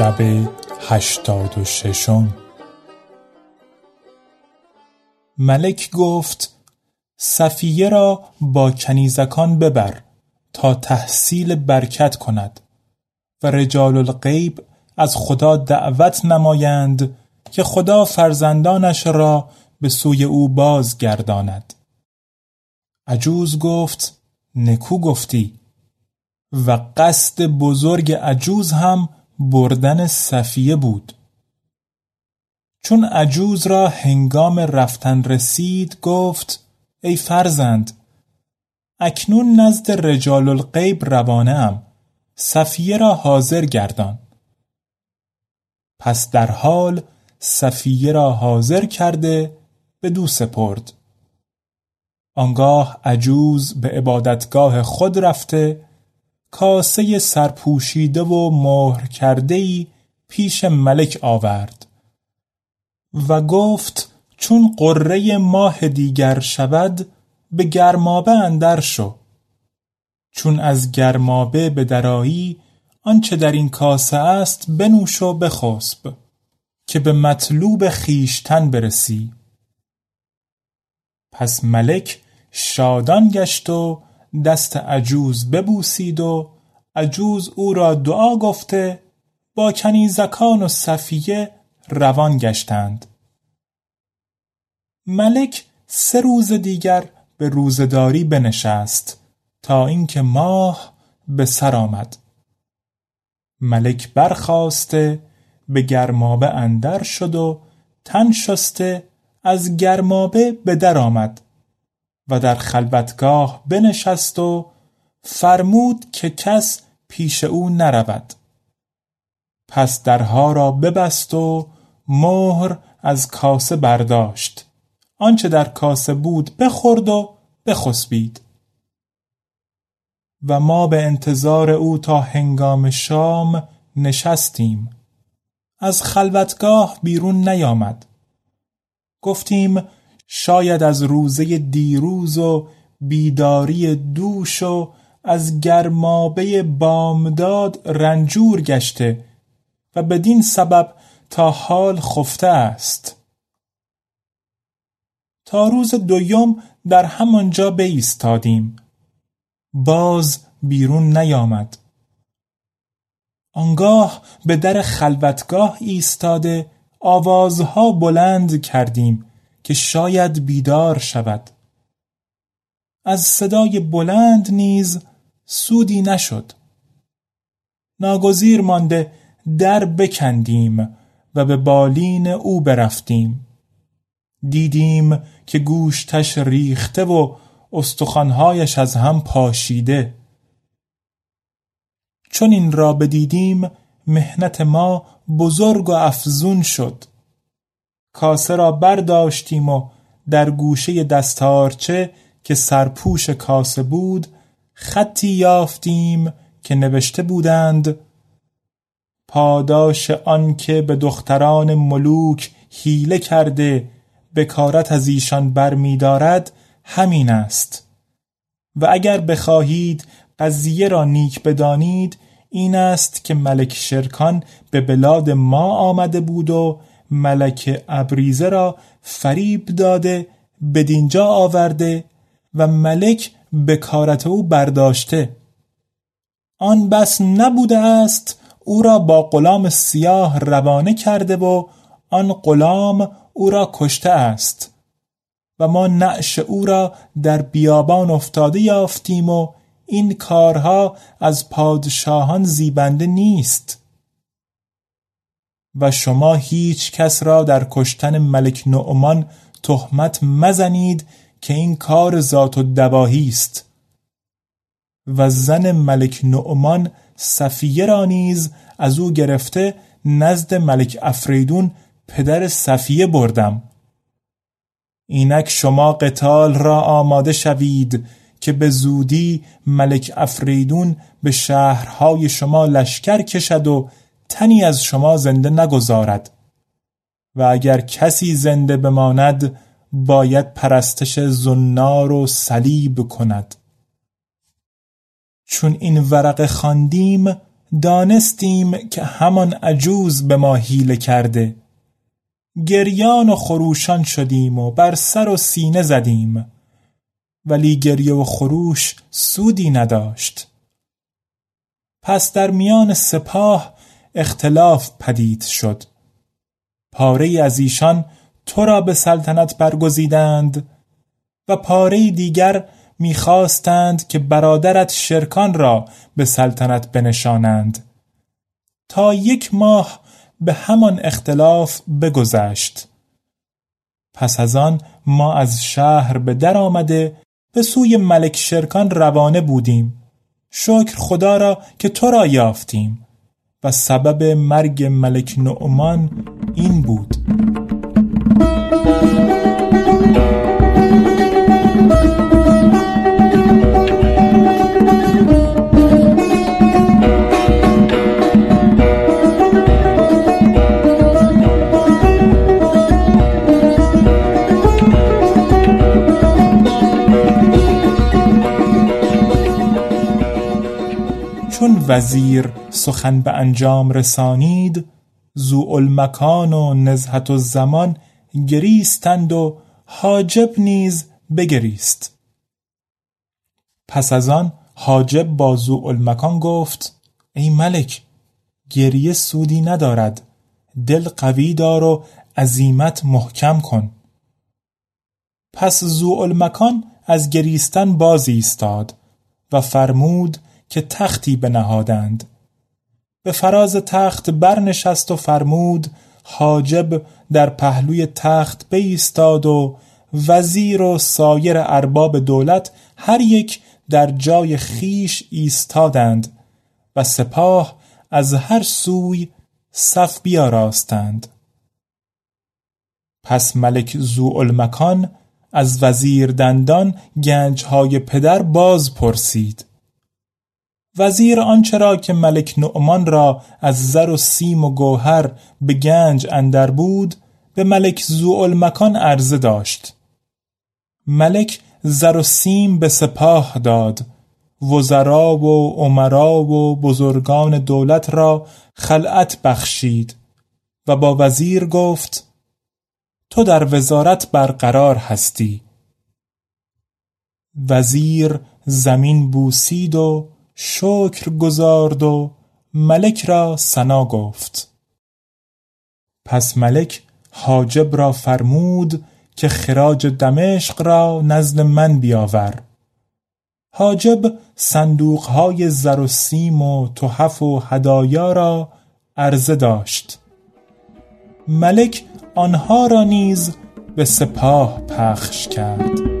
شب هشتاد و ششم. ملک گفت صفیه را با کنیزکان ببر تا تحصیل برکت کند و رجال الغیب از خدا دعوت نمایند که خدا فرزندانش را به سوی او بازگرداند. عجوز گفت نکو گفتی و قصد بزرگ عجوز هم بردن صفیه بود. چون عجوز را هنگام رفتن رسید گفت ای فرزند اکنون نزد رجال الغیب روانه ام. صفیه را حاضر گردان. پس در حال صفیه را حاضر کرده به دو سپرد. آنگاه عجوز به عبادتگاه خود رفته کاسه سرپوشیده و مهر کرده ای پیش ملک آورد و گفت چون قره ماه دیگر شود به گرمابه اندر شو. چون از گرمابه به درایی آنچه در این کاسه است بنوش و بخسب که به مطلوب خیشتن برسی. پس ملک شادان گشت و دست عجوز ببوسید و عجوز او را دعا گفته با کنیزکان و صفیه روان گشتند. ملک سه روز دیگر به روزداری بنشست تا اینکه ماه به سر آمد. ملک برخاسته به گرمابه اندر شد و تن شسته از گرمابه به در آمد. و در خلوتگاه بنشست و فرمود که کس پیش او نرود. پس درها را ببست و مهر از کاسه برداشت. آنچه در کاسه بود بخورد و بخسبید. و ما به انتظار او تا هنگام شام نشستیم. از خلوتگاه بیرون نیامد. گفتیم شاید از روزه دیروز و بیداری دوش و از گرمابه بامداد رنجور گشته و بدین سبب تا حال خفته است. تا روز دویم در همانجا بایستادیم. باز بیرون نیامد. آنگاه به در خلوتگاه ایستاده آوازها بلند کردیم. که شاید بیدار شود. از صدای بلند نیز سودی نشد. ناگزیر مانده در بکندیم و به بالین او برفتیم. دیدیم که گوشتش ریخته و استخوانهایش از هم پاشیده. چون این را بدیدیم مهنت ما بزرگ و افزون شد. کاسه را برداشتیم و در گوشه دستارچه که سرپوش کاسه بود خطی یافتیم که نوشته بودند پاداش آنکه به دختران ملوک حیله کرده بکارت از ایشان برمیدارد همین است. و اگر بخواهید قضیه را نیک بدانید این است که ملک شرکان به بلاد ما آمده بود و ملک ابریزه را فریب داده بدینجا آورده و ملک بکارت او برداشته. آن بس نبوده است او را با غلام سیاه روانه کرده و آن غلام او را کشته است. و ما نعش او را در بیابان افتاده یافتیم و این کارها از پادشاهان زیبنده نیست. و شما هیچ کس را در کشتن ملک نعمان تهمت مزنید که این کار ذات و دواهی است. و زن ملک نعمان صفیه را نیز از او گرفته نزد ملک افریدون پدر صفیه بردم. اینک شما قتال را آماده شوید که به زودی ملک افریدون به شهرهای شما لشکر کشد و تنی از شما زنده نگذارد و اگر کسی زنده بماند باید پرستش زنار و صلیب کند. چون این ورقه خواندیم دانستیم که همان عجوز به ما حیله کرده. گریان و خروشان شدیم و بر سر و سینه زدیم. ولی گریه و خروش سودی نداشت. پس در میان سپاه اختلاف پدید شد. پاره از ایشان تو را به سلطنت برگزیدند و پاره دیگر می‌خواستند که برادرت شرکان را به سلطنت بنشانند. تا یک ماه به همان اختلاف بگذشت. پس از آن ما از شهر به در آمده به سوی ملک شرکان روانه بودیم. شکر خدا را که تو را یافتیم. و سبب مرگ ملک نعمان این بود. وزیر سخن به انجام رسانید المکان و نزهت الزمان گریستند و حاجب نیز بگریست. پس از آن حاجب با المکان گفت ای ملک گریه سودی ندارد دل قوی دار و عزیمت محکم کن. پس المکان از گریستن باز ایستاد و فرمود که تختی بنهادند. به فراز تخت برنشست و فرمود حاجب در پهلوی تخت بایستاد و وزیر و سایر ارباب دولت هر یک در جای خیش ایستادند و سپاه از هر سوی صف بیاراستند. پس ملک المکان از وزیر دندان گنجهای پدر باز پرسید. وزیر آنچه را که ملک نعمان را از زر و سیم و گوهر به گنج اندر بود به ملک مکان عرضه داشت. ملک زر و سیم به سپاه داد. وزرا و عمرا و بزرگان دولت را خلعت بخشید و با وزیر گفت تو در وزارت برقرار هستی. وزیر زمین بوسید و شکر گزارد و ملک را سنا گفت. پس ملک حاجب را فرمود که خراج دمشق را نزد من بیاور. حاجب صندوقهای زر و سیم و تحف و هدایا را عرضه داشت. ملک آنها را نیز به سپاه پخش کرد.